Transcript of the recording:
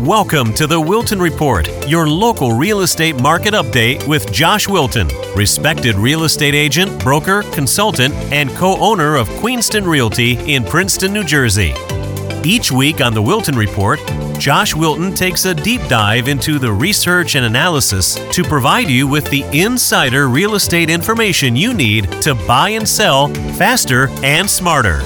Welcome to the Wilton Report, your local real estate market update with Josh Wilton, respected real estate agent, broker, consultant, and co owner of Queenston Realty in Princeton, New Jersey. Each week on the Wilton Report, Josh Wilton takes a deep dive into the research and analysis to provide you with the insider real estate information you need to buy and sell faster and smarter.